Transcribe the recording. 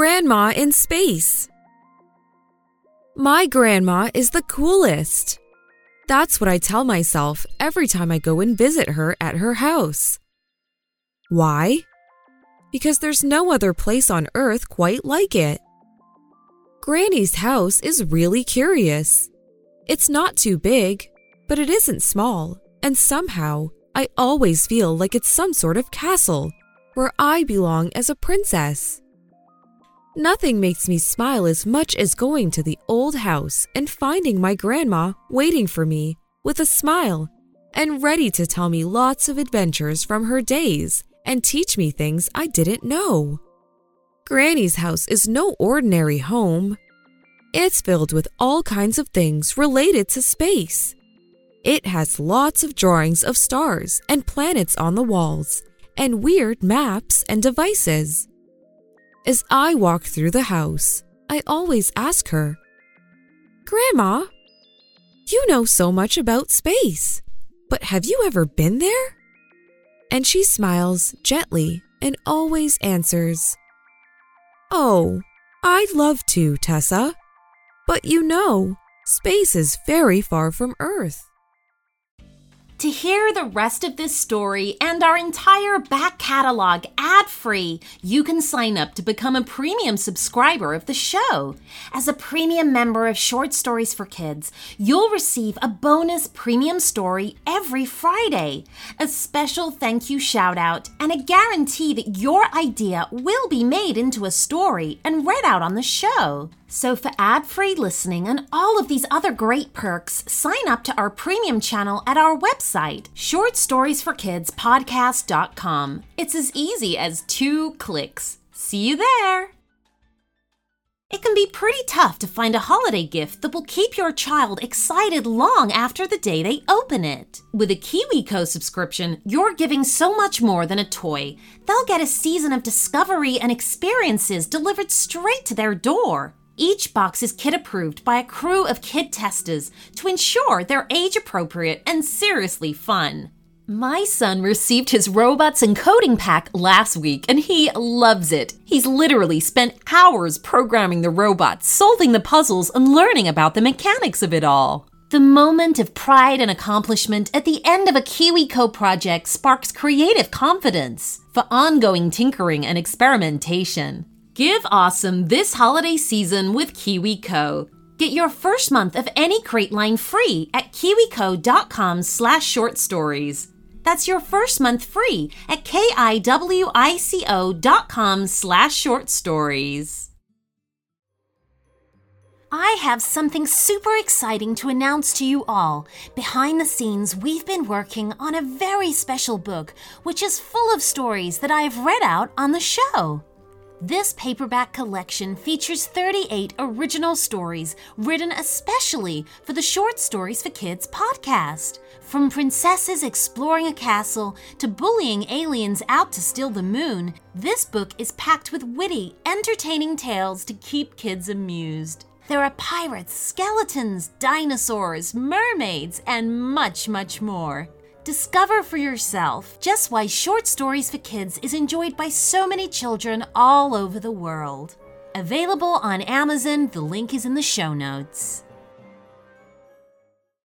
Grandma in Space. My grandma is the coolest. That's what I tell myself every time I go and visit her at her house. Why? Because there's no other place on earth quite like it. Granny's house is really curious. It's not too big, but it isn't small, and somehow I always feel like it's some sort of castle where I belong as a princess. Nothing makes me smile as much as going to the old house and finding my grandma waiting for me with a smile and ready to tell me lots of adventures from her days and teach me things I didn't know. Granny's house is no ordinary home. It's filled with all kinds of things related to space. It has lots of drawings of stars and planets on the walls, and weird maps and devices. As I walk through the house, I always ask her, Grandma, you know so much about space, but have you ever been there? And she smiles gently and always answers, Oh, I'd love to, Tessa. But you know, space is very far from Earth. To hear the rest of this story and our entire back catalog ad free, you can sign up to become a premium subscriber of the show. As a premium member of Short Stories for Kids, you'll receive a bonus premium story every Friday, a special thank you shout out, and a guarantee that your idea will be made into a story and read out on the show. So, for ad free listening and all of these other great perks, sign up to our premium channel at our website, shortstoriesforkidspodcast.com. It's as easy as two clicks. See you there! It can be pretty tough to find a holiday gift that will keep your child excited long after the day they open it. With a KiwiCo subscription, you're giving so much more than a toy. They'll get a season of discovery and experiences delivered straight to their door. Each box is kid approved by a crew of kid testers to ensure they're age appropriate and seriously fun. My son received his robots and coding pack last week and he loves it. He's literally spent hours programming the robots, solving the puzzles, and learning about the mechanics of it all. The moment of pride and accomplishment at the end of a KiwiCo project sparks creative confidence for ongoing tinkering and experimentation. Give awesome this holiday season with KiwiCo. Get your first month of any crate line free at kiwico.com slash short stories. That's your first month free at kiwico.com slash short stories. I have something super exciting to announce to you all. Behind the scenes, we've been working on a very special book, which is full of stories that I have read out on the show. This paperback collection features 38 original stories written especially for the Short Stories for Kids podcast. From princesses exploring a castle to bullying aliens out to steal the moon, this book is packed with witty, entertaining tales to keep kids amused. There are pirates, skeletons, dinosaurs, mermaids, and much, much more. Discover for yourself just why Short Stories for Kids is enjoyed by so many children all over the world. Available on Amazon, the link is in the show notes.